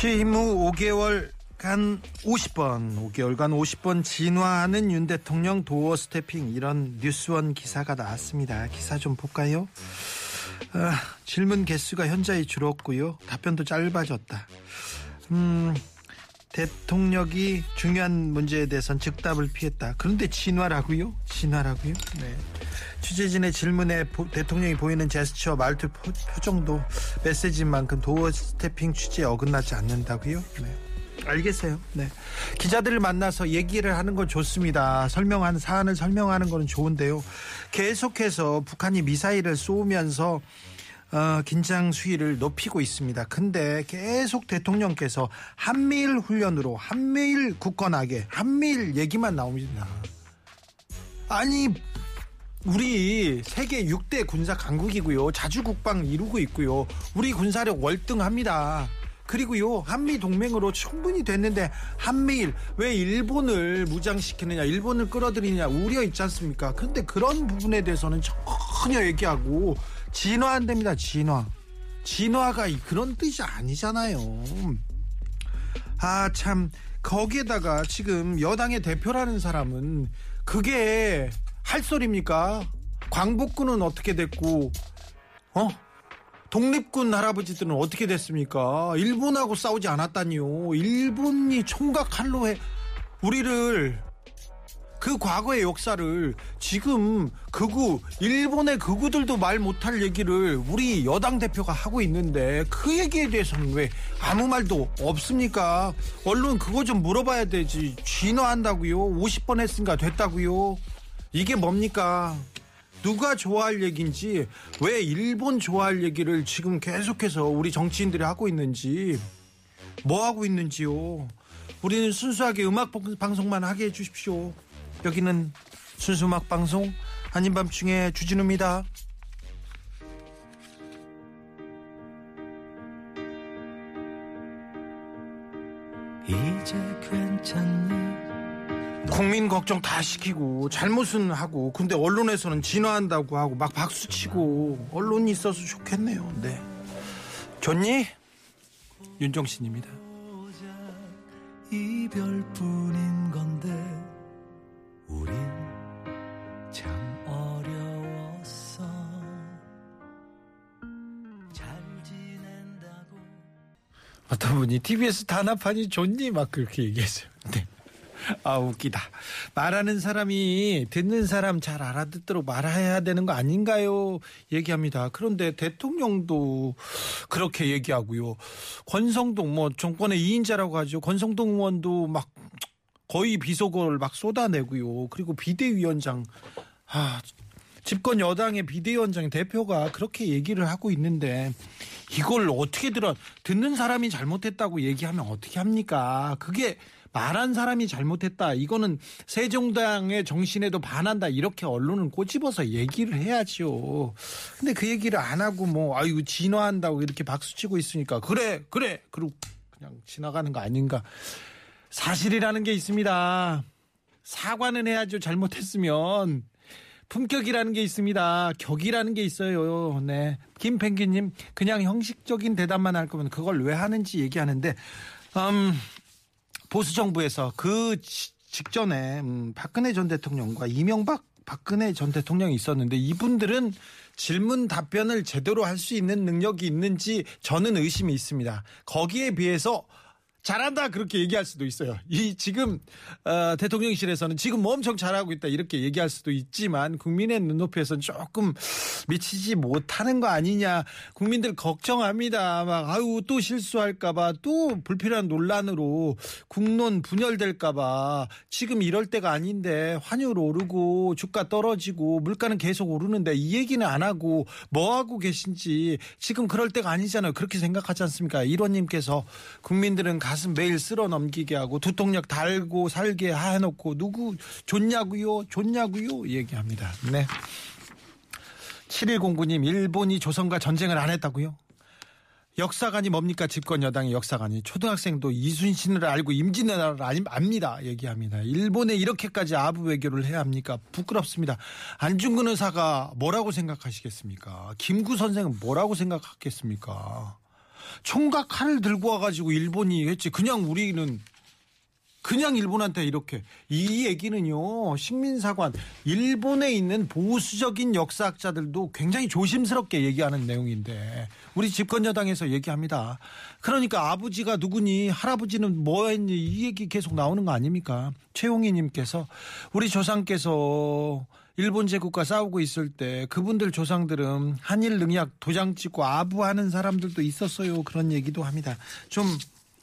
취무 5개월간 50번, 5개월간 50번 진화하는 윤 대통령 도어 스태핑 이런 뉴스원 기사가 나왔습니다. 기사 좀 볼까요? 아, 질문 개수가 현저히 줄었고요. 답변도 짧아졌다. 음, 대통령이 중요한 문제에 대해선 즉답을 피했다. 그런데 진화라고요? 진화라고요? 네. 취재진의 질문에 보- 대통령이 보이는 제스처, 말투, 표, 표정도 메시지인 만큼 도어 스태핑 취지에 어긋나지 않는다고요? 네. 알겠어요. 네. 기자들을 만나서 얘기를 하는 건 좋습니다. 설명하는 사안을 설명하는 건 좋은데요. 계속해서 북한이 미사일을 쏘면서 어, 긴장 수위를 높이고 있습니다. 근데 계속 대통령께서 한미일 훈련으로 한미일 굳건하게 한미일 얘기만 나옵니다. 아니 우리 세계 6대 군사 강국이고요. 자주 국방 이루고 있고요. 우리 군사력 월등합니다. 그리고요. 한미 동맹으로 충분히 됐는데 한미일 왜 일본을 무장시키느냐, 일본을 끌어들이느냐 우려 있지 않습니까? 그런데 그런 부분에 대해서는 전혀 얘기하고 진화한답니다. 진화. 진화가 이- 그런 뜻이 아니잖아요. 아, 참, 거기에다가 지금 여당의 대표라는 사람은 그게 할 소리입니까? 광복군은 어떻게 됐고, 어? 독립군 할아버지들은 어떻게 됐습니까? 일본하고 싸우지 않았다니요. 일본이 총각 칼로 해, 우리를, 그 과거의 역사를 지금 극우, 일본의 극우들도 말 못할 얘기를 우리 여당 대표가 하고 있는데 그 얘기에 대해서는 왜 아무 말도 없습니까? 언론 그거 좀 물어봐야 되지. 진화한다고요? 50번 했으니까 됐다고요? 이게 뭡니까? 누가 좋아할 얘기인지 왜 일본 좋아할 얘기를 지금 계속해서 우리 정치인들이 하고 있는지 뭐 하고 있는지요. 우리는 순수하게 음악 방송만 하게 해주십시오. 여기는 순수 음악 방송 아닌 밤중에 주진우입니다. 이제 괜찮니? 국민 걱정 다 시키고 잘못은 하고 근데 언론에서는 진화한다고 하고 막 박수 치고 언론이 있어서 좋겠네요. 네. 좋니? 윤정신입니다. 이별뿐인 건데 우린 참 어려웠어 잘 지낸다고 어떤 분이 TBS 단합하니 좋니? 막 그렇게 얘기했어요. 네. 아, 웃기다. 말하는 사람이 듣는 사람 잘 알아듣도록 말해야 되는 거 아닌가요? 얘기합니다. 그런데 대통령도 그렇게 얘기하고요. 권성동, 뭐, 정권의 2인자라고 하죠. 권성동 의원도 막 거의 비속어를 막 쏟아내고요. 그리고 비대위원장, 아, 집권 여당의 비대위원장 대표가 그렇게 얘기를 하고 있는데 이걸 어떻게 들어 듣는 사람이 잘못했다고 얘기하면 어떻게 합니까? 그게 말한 사람이 잘못했다. 이거는 세종당의 정신에도 반한다. 이렇게 언론은 꼬집어서 얘기를 해야지요. 근데 그 얘기를 안 하고 뭐 아유 진화한다고 이렇게 박수 치고 있으니까 그래 그래 그리고 그냥 지나가는 거 아닌가. 사실이라는 게 있습니다. 사과는 해야죠. 잘못했으면. 품격이라는 게 있습니다. 격이라는 게 있어요. 네. 김펭귄님, 그냥 형식적인 대답만 할 거면 그걸 왜 하는지 얘기하는데, 음, 보수정부에서 그 지- 직전에, 음, 박근혜 전 대통령과 이명박 박근혜 전 대통령이 있었는데 이분들은 질문 답변을 제대로 할 수 있는 능력이 있는지 저는 의심이 있습니다. 거기에 비해서 잘한다 그렇게 얘기할 수도 있어요. 이 지금 어, 대통령실에서는 지금 뭐 엄청 잘하고 있다 이렇게 얘기할 수도 있지만 국민의 눈높이에서는 조금 미치지 못하는 거 아니냐. 국민들 걱정합니다. 막 아유 또 실수할까봐 또 불필요한 논란으로 국론 분열될까봐 지금 이럴 때가 아닌데 환율 오르고 주가 떨어지고 물가는 계속 오르는데 이 얘기는 안 하고 뭐 하고 계신지 지금 그럴 때가 아니잖아요. 그렇게 생각하지 않습니까? 일원님께서 국민들은 가슴 매일 쓸어 넘기게 하고 두통약 달고 살게 해놓고 누구 좋냐고요? 좋냐고요? 얘기합니다. 네. 7109님 일본이 조선과 전쟁을 안 했다고요? 역사관이 뭡니까 집권 여당의 역사관이 초등학생도 이순신을 알고 임진왜란을 압니다 얘기합니다 일본에 이렇게까지 아부 외교를 해야 합니까 부끄럽습니다 안중근 의사가 뭐라고 생각하시겠습니까 김구 선생은 뭐라고 생각하겠습니까 총각 칼을 들고 와가지고 일본이 했지 그냥 우리는 그냥 일본한테 이렇게 이 얘기는요 식민사관 일본에 있는 보수적인 역사학자들도 굉장히 조심스럽게 얘기하는 내용인데 우리 집권 여당에서 얘기합니다. 그러니까 아버지가 누구니 할아버지는 뭐했니 이 얘기 계속 나오는 거 아닙니까? 최용희님께서 우리 조상께서 일본 제국과 싸우고 있을 때 그분들 조상들은 한일 능약 도장 찍고 아부하는 사람들도 있었어요. 그런 얘기도 합니다. 좀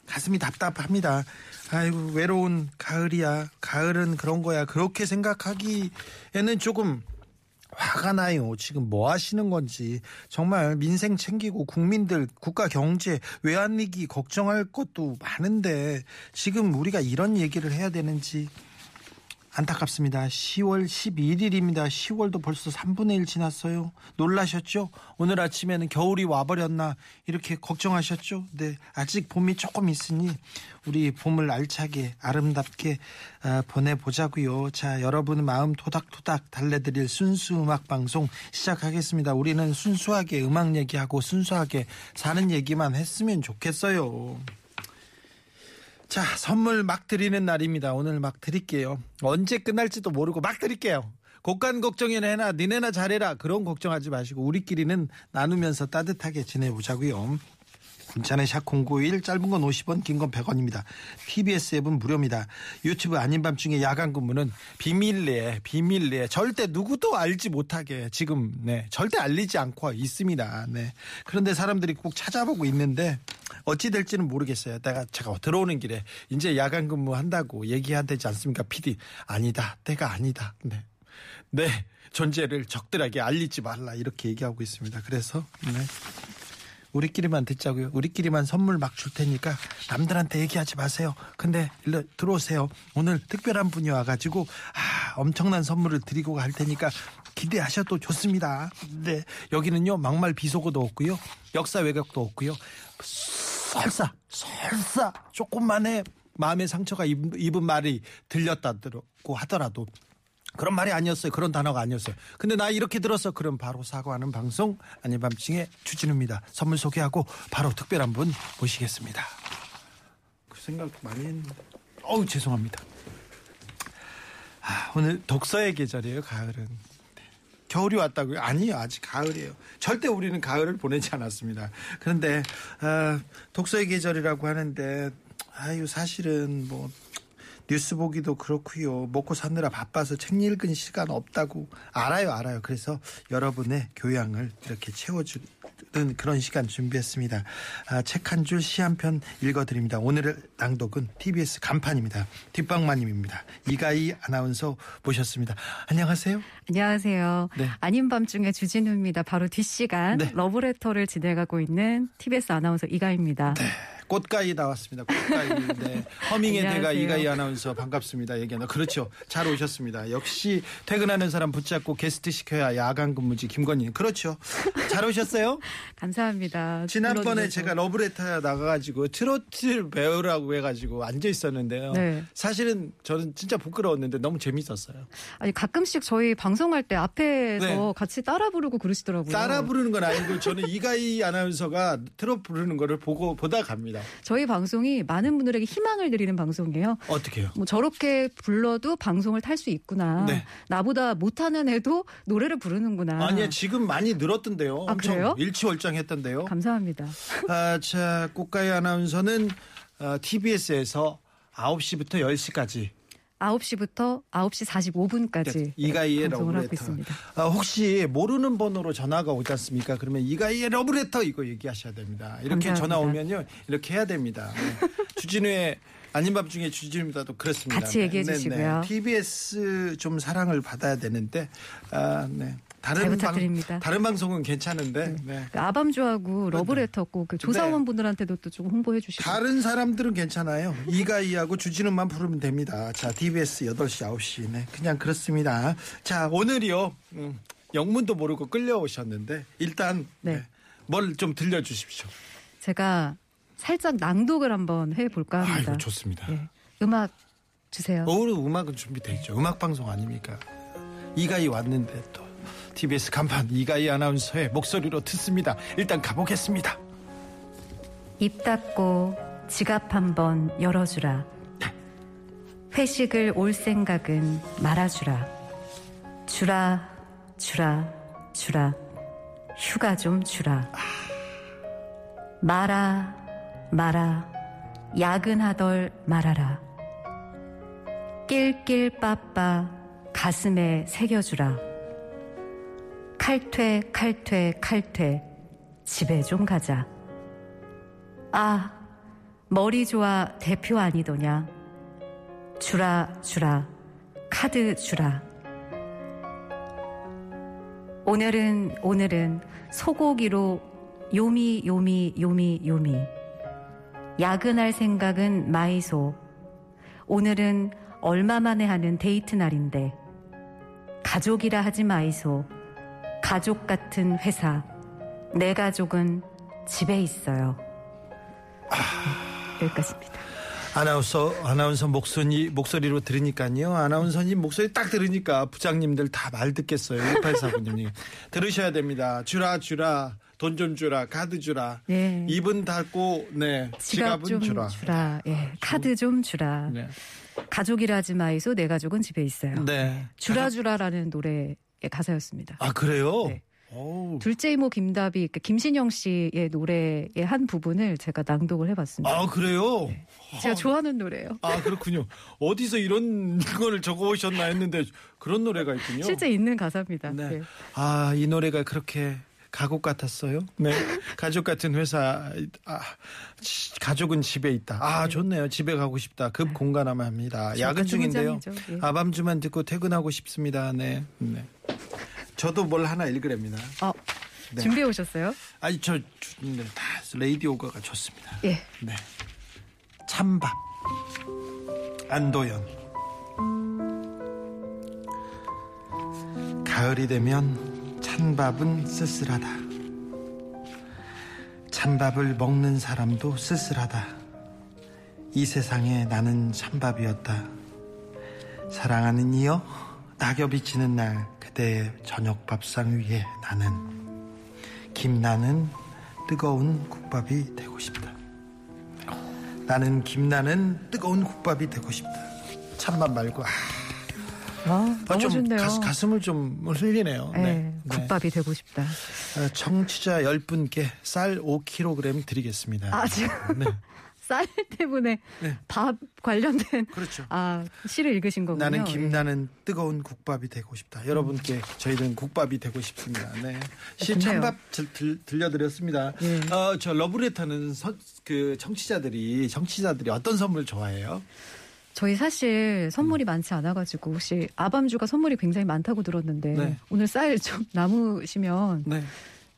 가슴이 답답합니다. 아이고 외로운 가을이야. 가을은 그런 거야. 그렇게 생각하기에는 조금 화가 나요. 지금 뭐 하시는 건지 정말 민생 챙기고 국민들 국가 경제 외환 위기 걱정할 것도 많은데 지금 우리가 이런 얘기를 해야 되는지 안타깝습니다. 10월 11일입니다. 10월도 벌써 3분의 1 지났어요. 놀라셨죠? 오늘 아침에는 겨울이 와버렸나 이렇게 걱정하셨죠? 네, 아직 봄이 조금 있으니 우리 봄을 알차게 아름답게 아, 보내보자고요. 자, 여러분 마음 토닥토닥 달래드릴 순수 음악 방송 시작하겠습니다. 우리는 순수하게 음악 얘기하고 순수하게 사는 얘기만 했으면 좋겠어요. 자, 선물 막 드리는 날입니다. 오늘 막 드릴게요. 언제 끝날지도 모르고 막 드릴게요. 곡간 걱정이나 해나 니네나 잘해라 그런 걱정하지 마시고 우리끼리는 나누면서 따뜻하게 지내보자고요. 문자는 샵0951 짧은 건 50원 긴 건 100원입니다. TBS 앱은 무료입니다. 유튜브 아닌 밤중에 야간 근무는 비밀리에 비밀리에 절대 누구도 알지 못하게 지금 네 절대 알리지 않고 있습니다. 네 그런데 사람들이 꼭 찾아보고 있는데 어찌 될지는 모르겠어요. 내가 제가 들어오는 길에 이제 야간 근무 한다고 얘기해야 되지 않습니까? PD 아니다 때가 아니다. 네. 네 존재를 적들에게 알리지 말라 이렇게 얘기하고 있습니다. 그래서 네. 우리끼리만 듣자고요. 우리끼리만 선물 막 줄 테니까 남들한테 얘기하지 마세요. 근데 일로 들어오세요. 오늘 특별한 분이 와가지고 아 엄청난 선물을 드리고 갈 테니까 기대하셔도 좋습니다. 네 여기는요 막말 비속어도 없고요. 역사 왜곡도 없고요. 설사 설사 조금만의 마음의 상처가 입은, 입은 말이 들렸다고 하더라도 그런 말이 아니었어요. 그런 단어가 아니었어요. 근데 나 이렇게 들어서 그럼 바로 사과하는 방송 아닌 밤중에 추진입니다. 선물 소개하고 바로 특별한 분 모시겠습니다. 그 생각 많이 했는데. 어우 죄송합니다. 아, 오늘 독서의 계절이에요. 가을은. 네. 겨울이 왔다고요? 아니요, 아직 가을이에요. 절대 우리는 가을을 보내지 않았습니다. 그런데 아, 독서의 계절이라고 하는데 아유 사실은 뭐 뉴스 보기도 그렇고요. 먹고 사느라 바빠서 책 읽은 시간 없다고 알아요, 알아요. 그래서 여러분의 교양을 이렇게 채워주는 그런 시간 준비했습니다. 아, 책한 줄 시 한 편 읽어드립니다. 오늘의 낭독은 TBS 간판입니다. 뒷방마님입니다. 이가희 아나운서 모셨습니다. 안녕하세요. 안녕하세요. 네. 아닌 밤중에 주진우입니다. 바로 뒷시간 네. 러브레터를 진행하고 있는 TBS 아나운서 이가입니다. 꽃가이 나왔습니다. 꽃가이. 네. 허밍의 대가. 이가희 아나운서 반갑습니다. 얘기한다. 그렇죠. 잘 오셨습니다. 역시 퇴근하는 사람 붙잡고 게스트 시켜야 야간 근무지 김건희. 그렇죠. 잘 오셨어요? 감사합니다. 지난번에. 제가 러브레터 나가가지고 트로트 배우라고 해가지고 앉아 있었는데요. 네. 사실은 저는 진짜 부끄러웠는데 너무 재밌었어요. 아니 가끔씩 저희 방송할 때 앞에서 네. 같이 따라 부르고 그러시더라고요. 따라 부르는 건 아니고 저는 이가희 아나운서가 트로트 부르는 거를 보고 보다 갑니다. 저희 방송이 많은 분들에게 희망을 드리는 방송이에요. 어떻게요? 뭐 저렇게 불러도 방송을 탈 수 있구나. 네. 나보다 못하는 애도 노래를 부르는구나. 아니요 지금 많이 늘었던데요. 아, 엄청 그래요? 일치월장했던데요. 감사합니다. 아, 자, 꽃가희 아나운서는 어, TBS에서 9시부터 10시까지 9시부터 9시 45분까지 이가희의 방송을 하고 러브레터. 아, 혹시 모르는 번호로 전화가 오지 않습니까? 그러면 이가희의 러브레터 이거 얘기하셔야 됩니다. 이렇게 감사합니다. 전화 오면요. 이렇게 해야 됩니다. 네. 주진우의 아닌 밤 중에 주진우입니다도 그렇습니다. 같이 얘기해 네, 네, 주시고요. 네. TBS 좀 사랑을 받아야 되는데 아, 네. 다른 잘 방- 부탁드립니다. 다른 방송은 괜찮은데 네. 그 아밤주하고 러브레터 꼭 그 조사원분들한테도 또 좀 홍보해 주시고 다른 사람들은 괜찮아요. 이가이하고 주진우만 부르면 됩니다. 자, TBS 8시, 9시. 네, 그냥 그렇습니다. 자, 오늘이요. 음, 영문도 모르고 끌려오셨는데, 일단, 네. 네. 뭘좀 들려주십시오. 제가 살짝 낭독을 한번 해볼까 합니다. 아이고, 좋습니다. 예. 음악 주세요. 오늘 음악은 준비돼 있죠. 음악 방송 아닙니까? 이가이 왔는데 또 TBS 간판 이가이 아나운서의 목소리로 듣습니다. 일단 가보겠습니다. 입 닫고 지갑 한번 열어주라. 회식을 올 생각은 말아주라. 주라, 주라, 주라. 휴가 좀 주라. 말아, 말아. 야근하덜 말아라. 낄낄 빠빠 가슴에 새겨주라. 칼퇴, 칼퇴, 칼퇴. 집에 좀 가자. 아, 머리 좋아 대표 아니더냐. 주라, 주라, 카드 주라. 오늘은, 오늘은 소고기로 요미, 요미, 요미, 요미. 야근할 생각은 마이소. 오늘은 얼마 만에 하는 데이트 날인데. 가족이라 하지 마이소. 가족 같은 회사. 내 가족은 집에 있어요. 여기까지입니다. 아나운서 아나운서 목소리 목소리로 들으니까요. 아나운서님 목소리 딱 들으니까 부장님들 다 말 듣겠어요. 1849님 들으셔야 됩니다. 주라 주라 돈 좀 주라 카드 주라 네. 입은 닫고 네 지갑 좀 주라. 주라. 예. 카드 좀 주라. 네. 가족이라 하지 마이소. 내 가족은 집에 있어요. 네. 주라 주라라는 노래의 가사였습니다. 아 그래요? 네. 오. 둘째 이모 김다비, 그러니까 김신영 씨의 노래의 한 부분을 제가 낭독을 해봤습니다. 아 그래요? 제가 좋아하는 노래예요. 아 그렇군요. 어디서 이런 걸 적어 오셨나 했는데 그런 노래가 있군요. 실제 있는 가사입니다. 네. 네. 아, 이 노래가 그렇게 가곡 같았어요. 네. 가족 같은 회사, 아, 지- 가족은 집에 있다. 아, 좋네요. 집에 가고 싶다. 급 공감합니다. 야근 같은 중인데요. 문장이죠. 예. 아밤주만 듣고 퇴근하고 싶습니다. 네. 네. 저도 뭘 하나 읽으랍니다. 어, 네. 준비해 오셨어요? 아니, 저, 주- 네, 다 레이디오가가 좋습니다. 예. 네. 찬밥. 안도연. 가을이 되면 찬밥은 쓸쓸하다. 찬밥을 먹는 사람도 쓸쓸하다. 이 세상에 나는 찬밥이었다. 사랑하는 이여, 낙엽이 지는 날 그대의 저녁 밥상 위에 나는 김나는 뜨거운 국밥이 되고 싶다. 나는 김나는 뜨거운 국밥이 되고 싶다. 찬밥 말고 아, 아, 아, 너무 좀 좋네요. 가슴, 을좀 흘리네요. 네, 네. 국밥이 되고 싶다. 네. 어, 청취자 10분께 쌀 5kg 드리겠습니다. 아, 지금 네. 쌀 때문에 네. 밥 관련된 그렇죠. 아 시를 읽으신 거군요. 나는 예. 김나는 뜨거운 국밥이 되고 싶다. 여러분께 저희는 국밥이 되고 싶습니다. 네. 시 좋네요. 찬밥 들, 들려드렸습니다. 예. 어, 저 러브레터는 서- 그 청취자들이 청취자들이 어떤 선물 좋아해요? 저희 사실 선물이 많지 않아가지고 혹시 아밤주가 선물이 굉장히 많다고 들었는데 네. 오늘 쌀 좀 남으시면 네.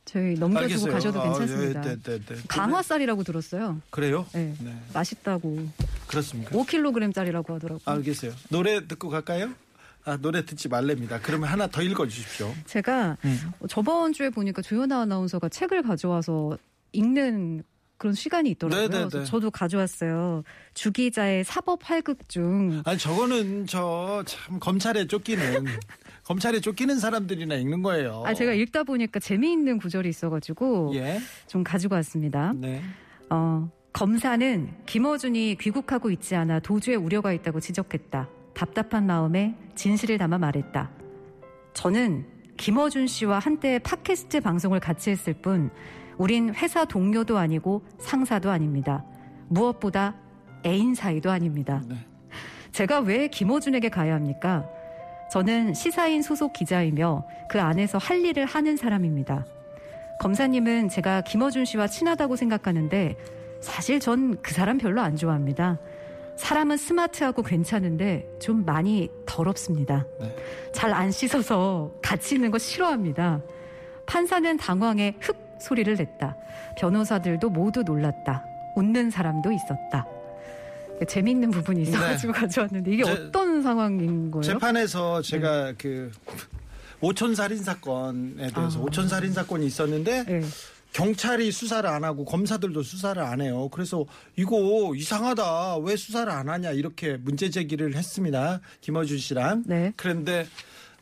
저희 넘겨주고 가셔도 아, 괜찮습니다. 네, 네, 네. 강화 쌀이라고 들었어요. 그래요? 네. 네. 맛있다고 그렇습니까? 5kg짜리라고 하더라고요. 알겠어요. 노래 듣고 갈까요? 아, 노래 듣지 말랍니다. 그러면 하나 더 읽어 주십시오. 제가 음. 저번 주에 보니까 조연아 아나운서가 책을 가져와서 읽는 그런 시간이 있더라고요. 네, 네, 그래서 네. 저도 가져왔어요. 주 기자의 사법 활극 중 아니 저거는 저 참 검찰에 쫓기는 검찰에 쫓기는 사람들이나 읽는 거예요. 아, 제가 읽다 보니까 재미있는 구절이 있어가지고 예. 좀 가지고 왔습니다. 네. 어, 검사는 김어준이 귀국하고 있지 않아 도주에 우려가 있다고 지적했다. 답답한 마음에 진실을 담아 말했다. 저는 김어준 씨와 한때 팟캐스트 방송을 같이 했을 뿐, 우린 회사 동료도 아니고 상사도 아닙니다. 무엇보다 애인 사이도 아닙니다. 네. 제가 왜 김어준에게 가야 합니까? 저는 시사인 소속 기자이며 그 안에서 할 일을 하는 사람입니다. 검사님은 제가 김어준 씨와 친하다고 생각하는데 사실 전 그 사람 별로 안 좋아합니다. 사람은 스마트하고 괜찮은데 좀 많이 더럽습니다. 네. 잘안 씻어서 같이 있는 거 싫어합니다. 판사는 당황해 흑 소리를 냈다. 변호사들도 모두 놀랐다. 웃는 사람도 있었다. 재미있는 부분이 있어가지고 가져왔는데 이게 제- 어떤 상황인 거예요? 재판에서 제가 그 오촌 살인 사건에 대해서 아. 오촌 살인 사건이 있었는데 네. 경찰이 수사를 안 하고 검사들도 수사를 안 해요. 그래서 이거 이상하다. 왜 수사를 안 하냐 이렇게 문제 제기를 했습니다. 김어준 씨랑. 네. 그런데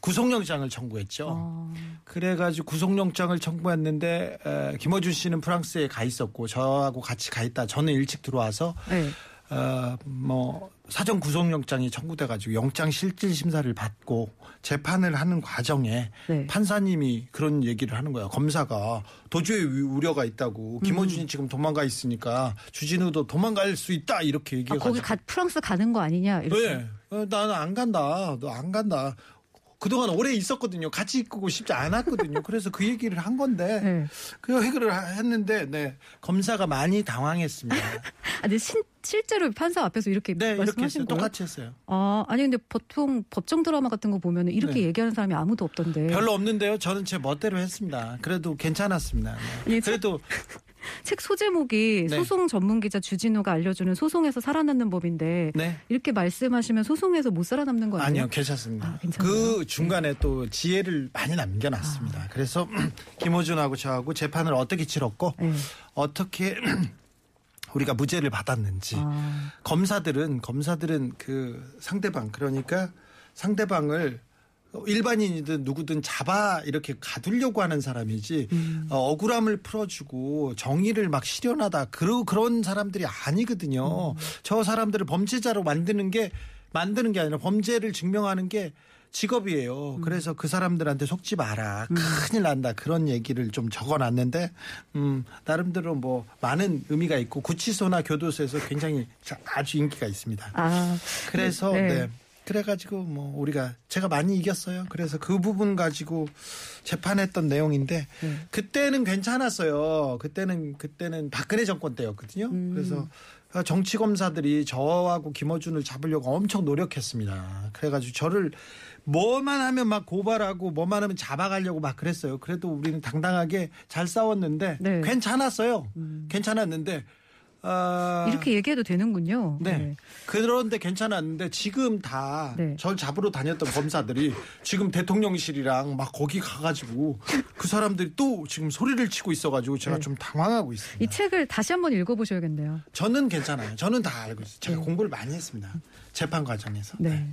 구속영장을 청구했죠. 어, 그래가지고 구속영장을 청구했는데 에, 김어준 씨는 프랑스에 가 있었고 저하고 같이 가 있다. 저는 일찍 들어와서 네. 어, 뭐 사전 구속영장이 청구돼가지고 영장 실질 심사를 받고 재판을 하는 과정에 네. 판사님이 그런 얘기를 하는 거야. 검사가 도주의 위- 우려가 있다고 음. 김어준이 지금 도망가 있으니까 주진우도 도망갈 수 있다 이렇게 아, 얘기해가지고 거기 가, 프랑스 가는 거 아니냐 이렇게. 네. 어, 나는 안 간다. 너 안 간다. 그동안 오래 있었거든요. 같이 있고 싶지 않았거든요. 그래서 그 얘기를 한 건데 네. 그 해결을 하- 했는데 네. 검사가 많이 당황했습니다. 아, 근데 신- 실제로 판사 앞에서 이렇게 네. 말씀하신 거예요? 똑같이 했어요. 아, 아니 근데 보통 법정 드라마 같은 거 보면 이렇게 네. 얘기하는 사람이 아무도 없던데. 별로 없는데요. 저는 제 멋대로 했습니다. 그래도 괜찮았습니다. 네. 예, 그래도 책 소제목이 네. 소송 전문 기자 주진우가 알려주는 소송에서 살아남는 법인데 네. 이렇게 말씀하시면 소송에서 못 살아남는 거 아니에요? 아니요, 괜찮습니다. 아? 그 중간에 또 지혜를 많이 남겨놨습니다. 아. 그래서 김호준하고 저하고 재판을 어떻게 치렀고 네. 어떻게 우리가 무죄를 받았는지 아, 검사들은 검사들은 그 상대방 그러니까 상대방을 일반인이든 누구든 잡아 이렇게 가두려고 하는 사람이지 음. 어, 억울함을 풀어주고 정의를 막 실현하다 그러, 그런 사람들이 아니거든요. 음. 저 사람들을 범죄자로 만드는 게 만드는 게 아니라 범죄를 증명하는 게 직업이에요. 그래서 그 사람들한테 속지 마라. 큰일 난다. 그런 얘기를 좀 적어 놨는데, 음, 나름대로 뭐 많은 의미가 있고 구치소나 교도소에서 굉장히 자- 아주 인기가 있습니다. 아, 그래서 네. 네. 그래가지고 뭐 우리가 제가 많이 이겼어요. 그래서 그 부분 가지고 재판했던 내용인데 네. 그때는 괜찮았어요. 그때는 그때는 박근혜 정권 때였거든요. 음. 그래서 정치 검사들이 저하고 김어준을 잡으려고 엄청 노력했습니다. 그래가지고 저를 뭐만 하면 막 고발하고 뭐만 하면 잡아가려고 막 그랬어요. 그래도 우리는 당당하게 잘 싸웠는데 네. 음. 괜찮았어요. 괜찮았는데 아, 이렇게 얘기해도 되는군요. 네. 그런데 괜찮았는데 지금 다 네. 절 잡으러 다녔던 검사들이 지금 대통령실이랑 막 거기 가가지고 그 사람들이 또 지금 소리를 치고 있어가지고 제가 네. 좀 당황하고 이 있습니다. 책을 다시 한번 읽어보셔야겠네요. 저는 괜찮아요. 저는 다 알고 있어요. 제가 공부를 많이 했습니다. 재판 과정에서. 네.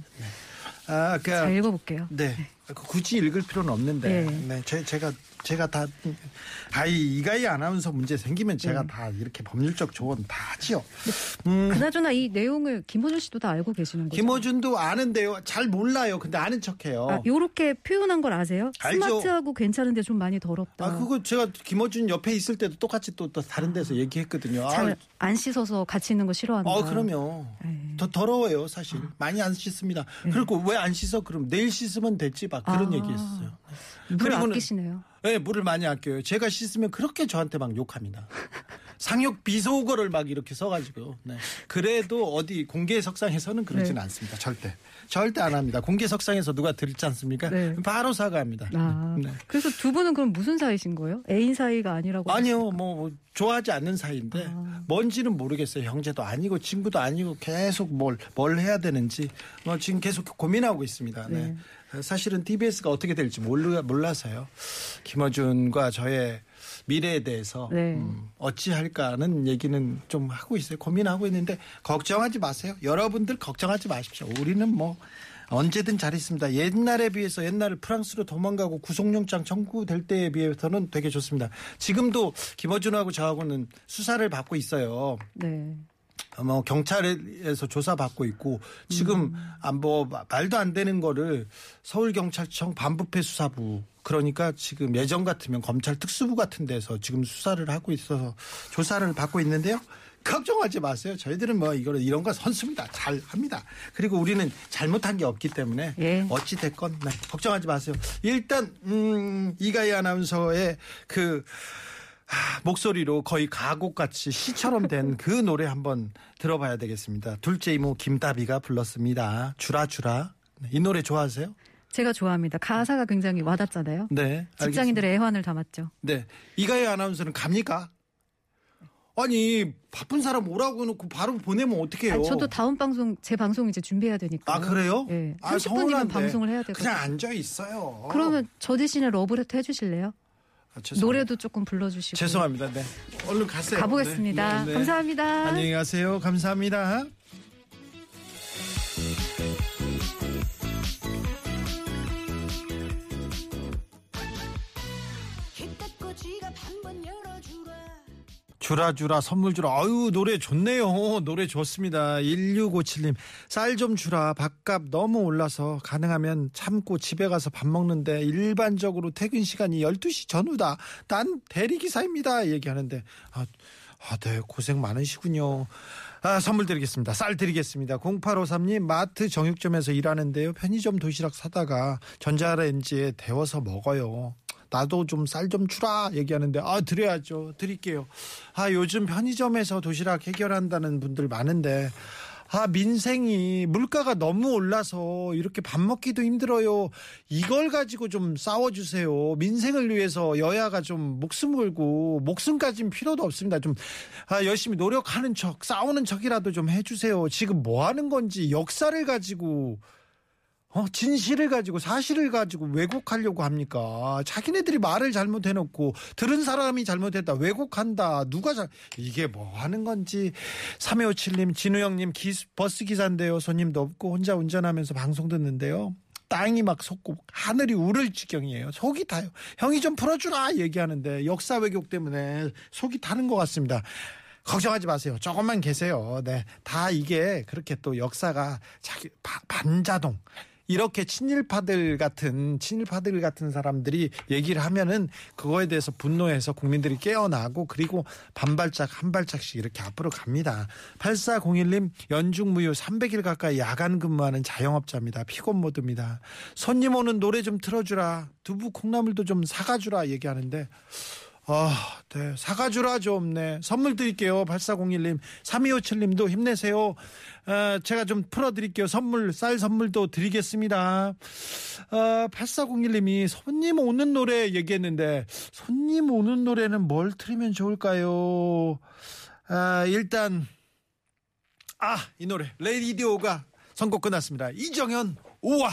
아, 그, 잘 읽어볼게요. 네. 굳이 읽을 필요는 없는데, 네. 네. 제, 제가, 제가 다, 아이, 이가희 아나운서 문제 생기면 제가 네. 다 이렇게 법률적 조언 다 하지요. 음, 그나저나 이 내용을 김호준 씨도 다 알고 계시는 거죠? 김어준도 아는데요. 잘 몰라요. 근데 아는 척해요. 아, 요렇게 표현한 걸 아세요? 알죠. 스마트하고 괜찮은데 좀 많이 더럽다. 아, 그거 제가 김어준 옆에 있을 때도 똑같이 또, 또 다른 데서 얘기했거든요. 아, 잘안 씻어서 같이 있는 거 싫어한다. 어, 그럼요. 에이. 더 더러워요, 사실. 많이 안 씻습니다. 그리고 왜 안 씻어? 그럼 내일 씻으면 됐지. 막 그런 아. 얘기 했어요. 물 그리고는- 아끼시네요. 네, 물을 많이 아껴요. 제가 씻으면 그렇게 저한테 막 욕합니다. 상욕 비속어를 막 이렇게 써가지고. 네. 그래도 어디 공개 석상에서는 그러진 네. 않습니다. 절대. 절대 안 합니다. 공개 석상에서 누가 들지 않습니까? 네. 바로 사과합니다. 아, 네. 그래서 두 분은 그럼 무슨 사이신 거예요? 애인 사이가 아니라고? 아니요, 뭐, 좋아하지 않는 사이인데, 아. 뭔지는 모르겠어요. 형제도 아니고, 친구도 아니고, 계속 뭘, 뭘 해야 되는지, 뭐, 지금 계속 고민하고 있습니다. 네. 사실은 TBS가 어떻게 될지 몰라, 몰라서요. 김어준과 저의 미래에 대해서, 네. 음, 어찌할까는 얘기는 좀 하고 있어요. 고민하고 있는데, 걱정하지 마세요. 여러분들 걱정하지 마십시오. 우리는 뭐, 언제든 잘 있습니다. 옛날에 비해서 옛날 프랑스로 도망가고 구속영장 청구될 때에 비해서는 되게 좋습니다. 지금도 김어준하고 저하고는 수사를 받고 있어요. 네. 뭐 경찰에서 조사 받고 있고 지금 안뭐 말도 안 되는 거를 서울 경찰청 반부패 수사부 그러니까 지금 예전 같으면 검찰 특수부 같은 데서 지금 수사를 하고 있어서 조사를 받고 있는데요. 걱정하지 마세요. 저희들은 뭐 이거 이런 거 선수입니다. 잘 합니다. 그리고 우리는 잘못한 게 없기 때문에 예. 어찌 됐건 네, 걱정하지 마세요. 일단 음, 이가희 아나운서의 그 하, 목소리로 거의 가곡같이 시처럼 된 그 노래 한번 들어봐야 되겠습니다. 둘째 이모 김다비가 불렀습니다. 주라 주라. 네, 이 노래 좋아하세요? 제가 좋아합니다. 가사가 굉장히 와닿잖아요. 네. 직장인들의 애환을 담았죠. 네. 이가희 아나운서는 갑니까? 아니, 바쁜 사람 오라고 해놓고 바로 보내면 어떡해요? 아니, 저도 다음 방송 제 방송 이제 준비해야 되니까. 아, 그래요? 네. 아, 30분이면 서운한데. 방송을 해야 되거든요. 그냥 앉아 있어요. 그러면 저 대신에 러브레터 해주실래요? 아, 죄송합니다. 노래도 조금 불러주시고. 죄송합니다. 네. 얼른 가세요. 가보겠습니다. 네, 네, 네. 감사합니다. 안녕히 가세요. 감사합니다. 주라 주라 선물 주라 아유 노래 좋네요 노래 좋습니다 1657님 쌀 좀 주라 밥값 너무 올라서 가능하면 참고 집에 가서 밥 먹는데 일반적으로 퇴근 시간이 12시 전후다 난 대리기사입니다 얘기하는데 아, 아, 네 고생 많으시군요 아, 선물 드리겠습니다. 쌀 드리겠습니다. 0853님, 마트 정육점에서 일하는데요. 편의점 도시락 사다가 전자레인지에 데워서 먹어요. 나도 좀 쌀 좀 주라 얘기하는데 아 드려야죠. 드릴게요. 아 요즘 편의점에서 도시락 해결한다는 분들 많은데 아 민생이 물가가 너무 올라서 이렇게 밥 먹기도 힘들어요. 이걸 가지고 좀 싸워주세요. 민생을 위해서 여야가 좀 목숨 걸고 목숨까지는 필요도 없습니다. 좀 아, 열심히 노력하는 척 싸우는 척이라도 좀 해주세요. 지금 뭐 하는 건지 역사를 가지고 어, 진실을 가지고 사실을 가지고 왜곡하려고 합니까? 자기네들이 말을 잘못해놓고 들은 사람이 잘못했다 왜곡한다 누가 잘 이게 뭐 하는 건지 3257님 진우영님 기, 버스 기사인데요 손님도 없고 혼자 운전하면서 방송 듣는데요 땅이 막 솟고 하늘이 우를 지경이에요 속이 타요 형이 좀 풀어주라 얘기하는데 역사 왜곡 때문에 속이 타는 것 같습니다 걱정하지 마세요. 조금만 계세요. 네. 다 이게 그렇게 또 역사가 자기 바- 반자동. 이렇게 친일파들 같은 친일파들 같은 사람들이 얘기를 하면은 그거에 대해서 분노해서 국민들이 깨어나고 그리고 반발짝 한 발짝씩 이렇게 앞으로 갑니다. 8401님 연중무휴 300일 가까이 야간 근무하는 자영업자입니다. 피곤 모드입니다. 손님 오는 노래 좀 틀어주라. 두부 콩나물도 좀 사가주라 얘기하는데 아, 네. 사과주라 좀, 네. 선물 드릴게요. 8401님. 3257님도 힘내세요. 아, 제가 좀 풀어드릴게요. 선물, 쌀 선물도 드리겠습니다. 아, 8401님이 손님 오는 노래 얘기했는데, 손님 오는 노래는 뭘 틀으면 좋을까요? 아, 일단, 아, 이 노래. 레이디오가 선곡 끝났습니다. 이정현, 우와!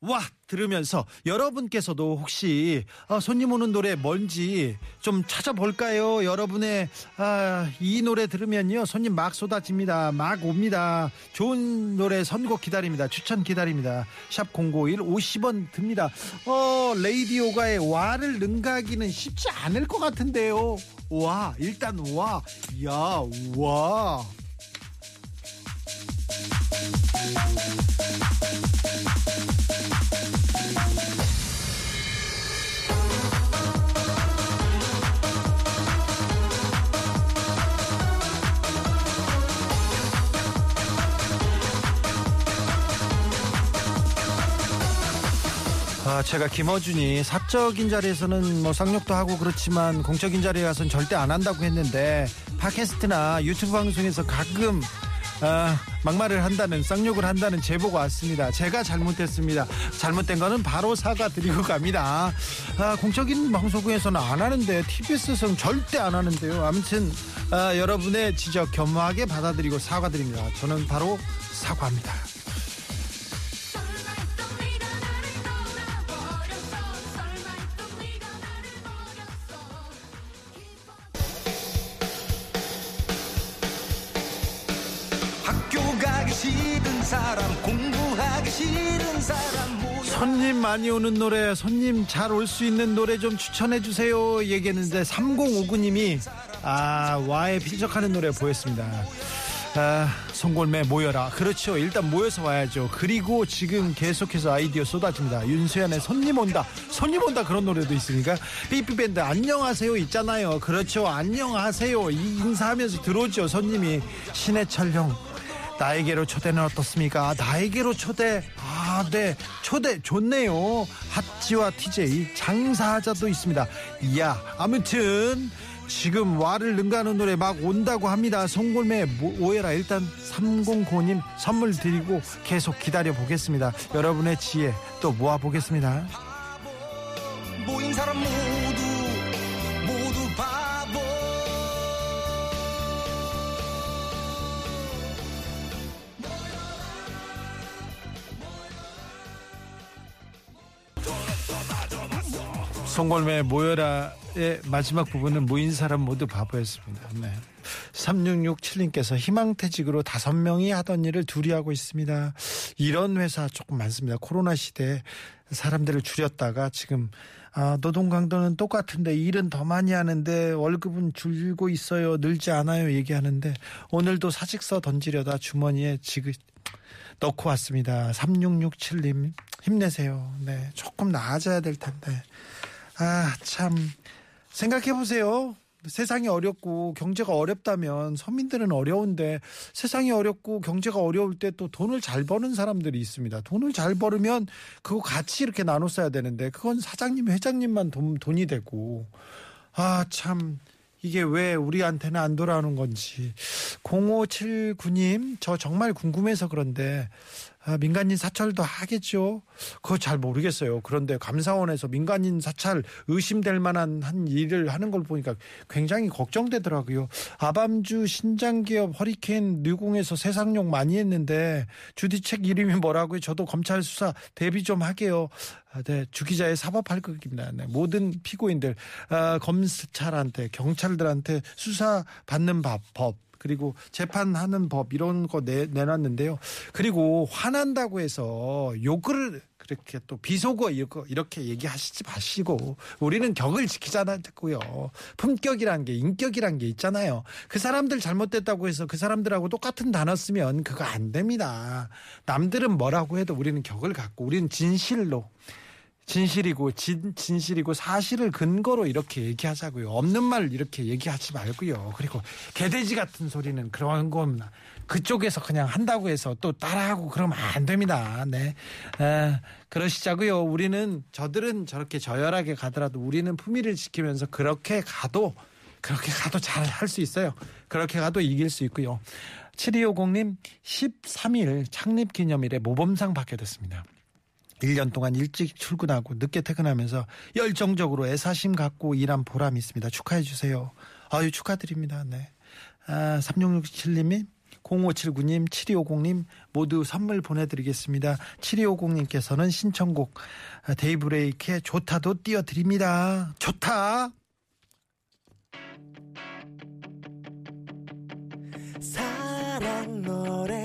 와 들으면서 여러분께서도 혹시 아, 손님 오는 노래 뭔지 좀 찾아볼까요? 여러분의 아, 이 노래 들으면요 손님 막 쏟아집니다. 막 옵니다. 좋은 노래 선곡 기다립니다. 추천 기다립니다. 샵 051 50원 듭니다. 어 레이디오가의 와를 능가하기는 쉽지 않을 것 같은데요. 와 일단 와 야, 와. 아, 제가 김어준이 사적인 자리에서는 뭐 쌍욕도 하고 그렇지만 공적인 자리에 가서는 절대 안 한다고 했는데 팟캐스트나 유튜브 방송에서 가끔 아, 막말을 한다는 쌍욕을 한다는 제보가 왔습니다. 제가 잘못했습니다. 잘못된 거는 바로 사과드리고 갑니다. 아, 공적인 방송국에서는 안 하는데 TBS에서는 절대 안 하는데요. 아무튼 아, 여러분의 지적 겸허하게 받아들이고 사과드립니다. 저는 바로 사과합니다. 손님 많이 오는 노래, 손님 잘 올 수 있는 노래 좀 추천해 주세요. 얘기했는데 3059님이 아 와에 필적하는 노래 보였습니다. 아, 송골매 모여라. 그렇죠. 일단 모여서 와야죠. 그리고 지금 계속해서 아이디어 쏟아집니다. 윤수연의 손님 온다. 손님 온다. 그런 노래도 있으니까. 삐삐밴드 안녕하세요 있잖아요. 그렇죠. 안녕하세요. 이 인사하면서 들어오죠. 손님이. 신해철 형. 나에게로 초대는 어떻습니까? 나에게로 초대. 아, 네. 초대 좋네요. 핫지와 TJ 장사하자도 있습니다. 이야, 아무튼 지금 와를 능가하는 노래 막 온다고 합니다. 송골매 오해라 일단 309님 선물 드리고 계속 기다려 보겠습니다. 여러분의 지혜 또 모아 보겠습니다. 모인 사람 모 송골매 모여라의 마지막 부분은 모인 사람 모두 바보였습니다. 네. 3667님께서 희망퇴직으로 다섯 명이 하던 일을 둘이 하고 있습니다. 이런 회사 조금 많습니다. 코로나 시대에 사람들을 줄였다가 지금 아, 노동 강도는 똑같은데 일은 더 많이 하는데 월급은 줄고 있어요. 늘지 않아요. 얘기하는데 오늘도 사직서 던지려다 주머니에 지금 넣고 왔습니다. 3667님 힘내세요. 네. 조금 나아져야 될 텐데. 아, 참. 생각해 보세요. 세상이 어렵고 경제가 어렵다면 서민들은 어려운데 세상이 어렵고 경제가 어려울 때 또 돈을 잘 버는 사람들이 있습니다. 돈을 잘 벌으면 그거 같이 이렇게 나눠 써야 되는데 그건 사장님, 회장님만 돈, 돈이 되고 아, 참. 이게 왜 우리한테는 안 돌아오는 건지. 0579님, 저 정말 궁금해서 그런데, 아, 민간인 사찰도 하겠죠. 그거 잘 모르겠어요. 그런데 감사원에서 민간인 사찰 의심될 만한 한 일을 하는 걸 보니까 굉장히 걱정되더라고요. 아밤주 신장기업 허리케인 뉴공에서 세상욕 많이 했는데 주디책 이름이 뭐라고요? 저도 검찰 수사 대비 좀 하게요. 아, 네, 주기자의 사법할극입니다. 네, 모든 피고인들 아, 검찰한테 경찰들한테 수사 받는 법, 법 그리고 재판하는 법 이런 거 내, 내놨는데요. 그리고 화난다고 해서 욕을 그렇게 또 비속어 이렇게 얘기하시지 마시고 우리는 격을 지키자고요. 품격이란 게 인격이란 게 있잖아요. 그 사람들 잘못됐다고 해서 그 사람들하고 똑같은 단어 쓰면 그거 안 됩니다. 남들은 뭐라고 해도 우리는 격을 갖고 우리는 진실로 진실이고 진, 진실이고 사실을 근거로 이렇게 얘기하자고요. 없는 말 이렇게 얘기하지 말고요. 그리고 개돼지 같은 소리는 그런 건 그쪽에서 그냥 한다고 해서 또 따라하고 그러면 안 됩니다. 네. 에, 그러시자고요. 우리는 저들은 저렇게 저열하게 가더라도 우리는 품위를 지키면서 그렇게 가도 그렇게 가도 잘 할 수 있어요. 그렇게 가도 이길 수 있고요. 7250님 13일 창립 기념일에 모범상 받게 됐습니다. 1년 동안 일찍 출근하고 늦게 퇴근하면서 열정적으로 애사심 갖고 일한 보람이 있습니다. 축하해 주세요. 아유, 축하드립니다. 네. 아, 3667님이 0579님, 7250님 모두 선물 보내드리겠습니다. 7250님께서는 신청곡 데이브레이크의 좋다도 띄워드립니다. 좋다! 사랑 노래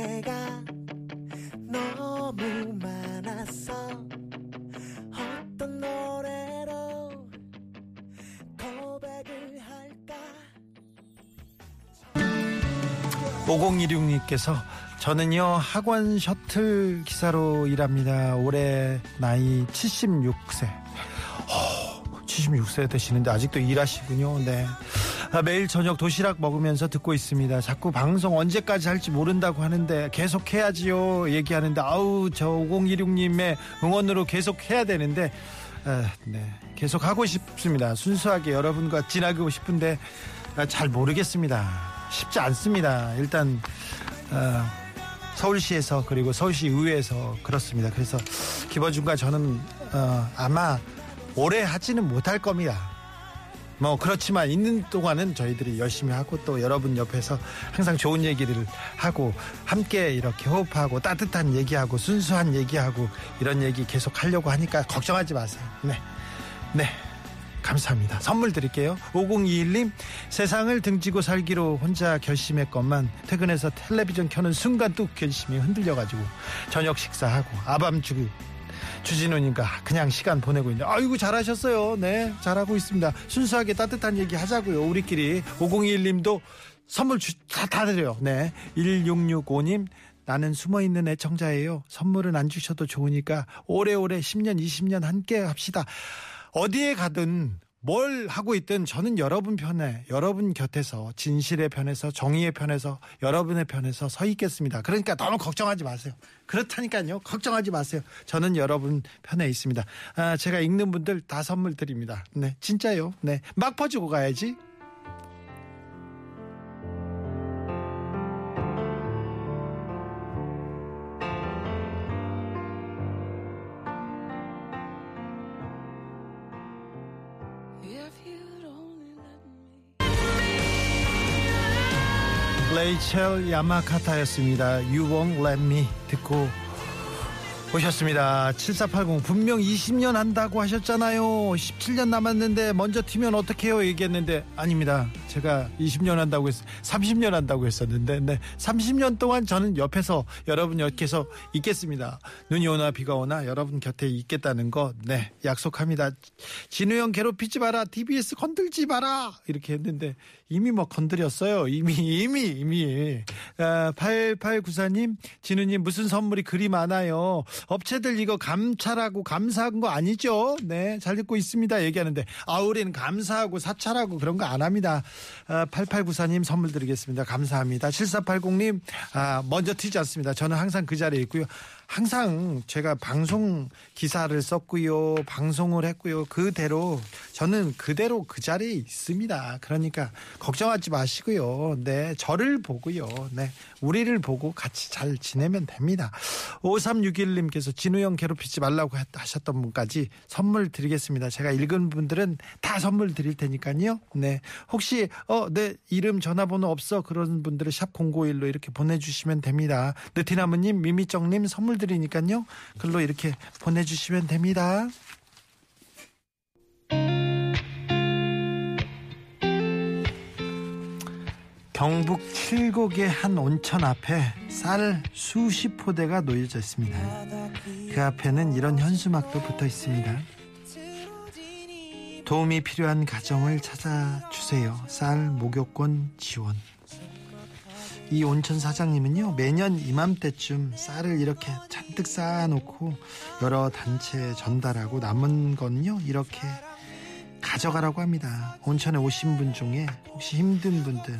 5016님께서 저는요 학원 셔틀 기사로 일합니다. 올해 나이 76세. 어, 76세 되시는데 아직도 일하시군요. 네. 아, 매일 저녁 도시락 먹으면서 듣고 있습니다. 자꾸 방송 언제까지 할지 모른다고 하는데 계속 해야지요. 얘기하는데 아우 저 5016님의 응원으로 계속 해야 되는데 아, 네. 계속 하고 싶습니다. 순수하게 여러분과 지나고 싶은데 아, 잘 모르겠습니다. 쉽지 않습니다. 일단 어, 서울시에서 그리고 서울시 의회에서 그렇습니다. 그래서 김어준과 저는 어, 아마 오래 하지는 못할 겁니다. 뭐 그렇지만 있는 동안은 저희들이 열심히 하고 또 여러분 옆에서 항상 좋은 얘기를 하고 함께 이렇게 호흡하고 따뜻한 얘기하고 순수한 얘기하고 이런 얘기 계속 하려고 하니까 걱정하지 마세요. 네. 네. 감사합니다. 선물 드릴게요. 5021님, 세상을 등지고 살기로 혼자 결심했건만 퇴근해서 텔레비전 켜는 순간 뚝 결심이 흔들려가지고 저녁 식사하고 아밤주 주진우님과 그냥 시간 보내고 있는데 아이고 잘하셨어요. 네, 잘하고 있습니다. 순수하게 따뜻한 얘기 하자고요. 우리끼리 5021님도 선물 주, 다, 다 드려요. 네. 1665님, 나는 숨어 있는 애청자예요. 선물은 안 주셔도 좋으니까 오래오래 10년, 20년 함께 합시다. 어디에 가든 뭘 하고 있든 저는 여러분 편에, 여러분 곁에서 진실의 편에서 정의의 편에서 여러분의 편에서 서 있겠습니다. 그러니까 너무 걱정하지 마세요. 그렇다니까요. 걱정하지 마세요. 저는 여러분 편에 있습니다. 아, 제가 읽는 분들 다 선물 드립니다. 네, 진짜요. 네, 막 퍼주고 가야지. 레이첼 야마카타였습니다. You won't let me 듣고 오셨습니다. 7480 분명 20년 한다고 하셨잖아요. 17년 남았는데 먼저 튀면 어떡해요 얘기했는데 아닙니다. 제가 20년 한다고 했 30년 한다고 했었는데 네. 30년 동안 저는 옆에서 여러분 곁에서 있겠습니다. 눈이 오나 비가 오나 여러분 곁에 있겠다는 거 네, 약속합니다. 진우 형 괴롭히지 마라. TBS 건들지 마라. 이렇게 했는데 이미 뭐 건드렸어요. 이미 이미 이미. 아, 8894님 진우님 무슨 선물이 그리 많아요. 업체들 이거 감찰하고 감사한 거 아니죠? 네, 잘 듣고 있습니다. 얘기하는데 아 우리는 감사하고 사찰하고 그런 거 안 합니다. 아, 8894님 선물 드리겠습니다. 감사합니다. 7480님 아, 먼저 튀지 않습니다. 저는 항상 그 자리에 있고요. 항상 제가 방송 기사를 썼고요. 방송을 했고요. 그대로 저는 그대로 그 자리에 있습니다. 그러니까 걱정하지 마시고요. 네. 저를 보고요. 네. 우리를 보고 같이 잘 지내면 됩니다. 5361님께서 진우 형 괴롭히지 말라고 하셨던 분까지 선물 드리겠습니다. 제가 읽은 분들은 다 선물 드릴 테니까요. 네. 혹시 어, 내 이름 전화번호 없어 그런 분들은 샵 051로 이렇게 보내 주시면 됩니다. 느티나무 님, 미미정 님 선물 드리니까요. 글로 이렇게 보내주시면 됩니다. 경북 칠곡의 한 온천 앞에 쌀 수십 포대가 놓여져 있습니다. 그 앞에는 이런 현수막도 붙어 있습니다. 도움이 필요한 가정을 찾아주세요. 쌀 목욕권 지원. 이 온천 사장님은요 매년 이맘때쯤 쌀을 이렇게 잔뜩 쌓아놓고 여러 단체에 전달하고 남은 건요 이렇게 가져가라고 합니다. 온천에 오신 분 중에 혹시 힘든 분들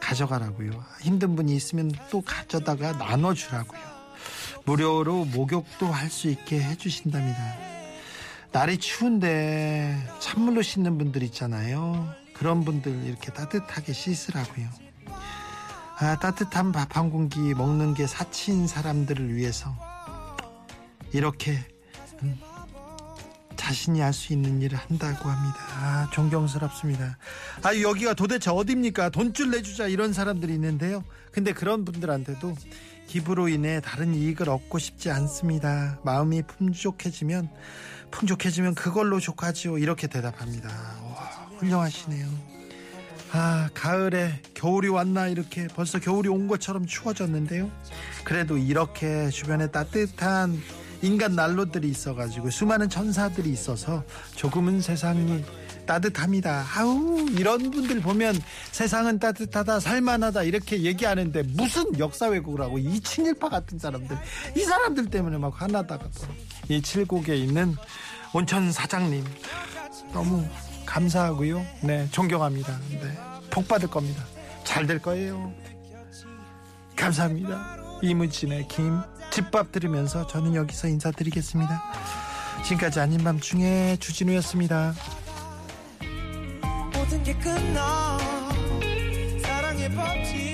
가져가라고요. 힘든 분이 있으면 또 가져다가 나눠주라고요. 무료로 목욕도 할 수 있게 해주신답니다. 날이 추운데 찬물로 씻는 분들 있잖아요. 그런 분들 이렇게 따뜻하게 씻으라고요. 아, 따뜻한 밥 한 공기 먹는 게 사치인 사람들을 위해서 이렇게 음, 자신이 할 수 있는 일을 한다고 합니다. 아, 존경스럽습니다. 아, 여기가 도대체 어딥니까? 돈줄 내주자 이런 사람들이 있는데요. 근데 그런 분들한테도 기부로 인해 다른 이익을 얻고 싶지 않습니다. 마음이 풍족해지면 풍족해지면 그걸로 족하지요. 이렇게 대답합니다. 와, 훌륭하시네요. 아, 가을에 겨울이 왔나 이렇게 벌써 겨울이 온 것처럼 추워졌는데요. 그래도 이렇게 주변에 따뜻한 인간 난로들이 있어가지고 수많은 천사들이 있어서 조금은 세상이 따뜻합니다. 아우 이런 분들 보면 세상은 따뜻하다 살만하다 이렇게 얘기하는데 무슨 역사 왜곡을 하고 이 친일파 같은 사람들 이 사람들 때문에 막 화나다가 이 칠곡에 있는 온천 사장님 너무 감사하고요. 네, 존경합니다. 네, 복 받을 겁니다. 잘 될 거예요. 감사합니다. 이문진의 김 집밥 들으면서 저는 여기서 인사드리겠습니다. 지금까지 아닌 밤 중에 주진우였습니다. 모든 게 끝나 사랑의 법칙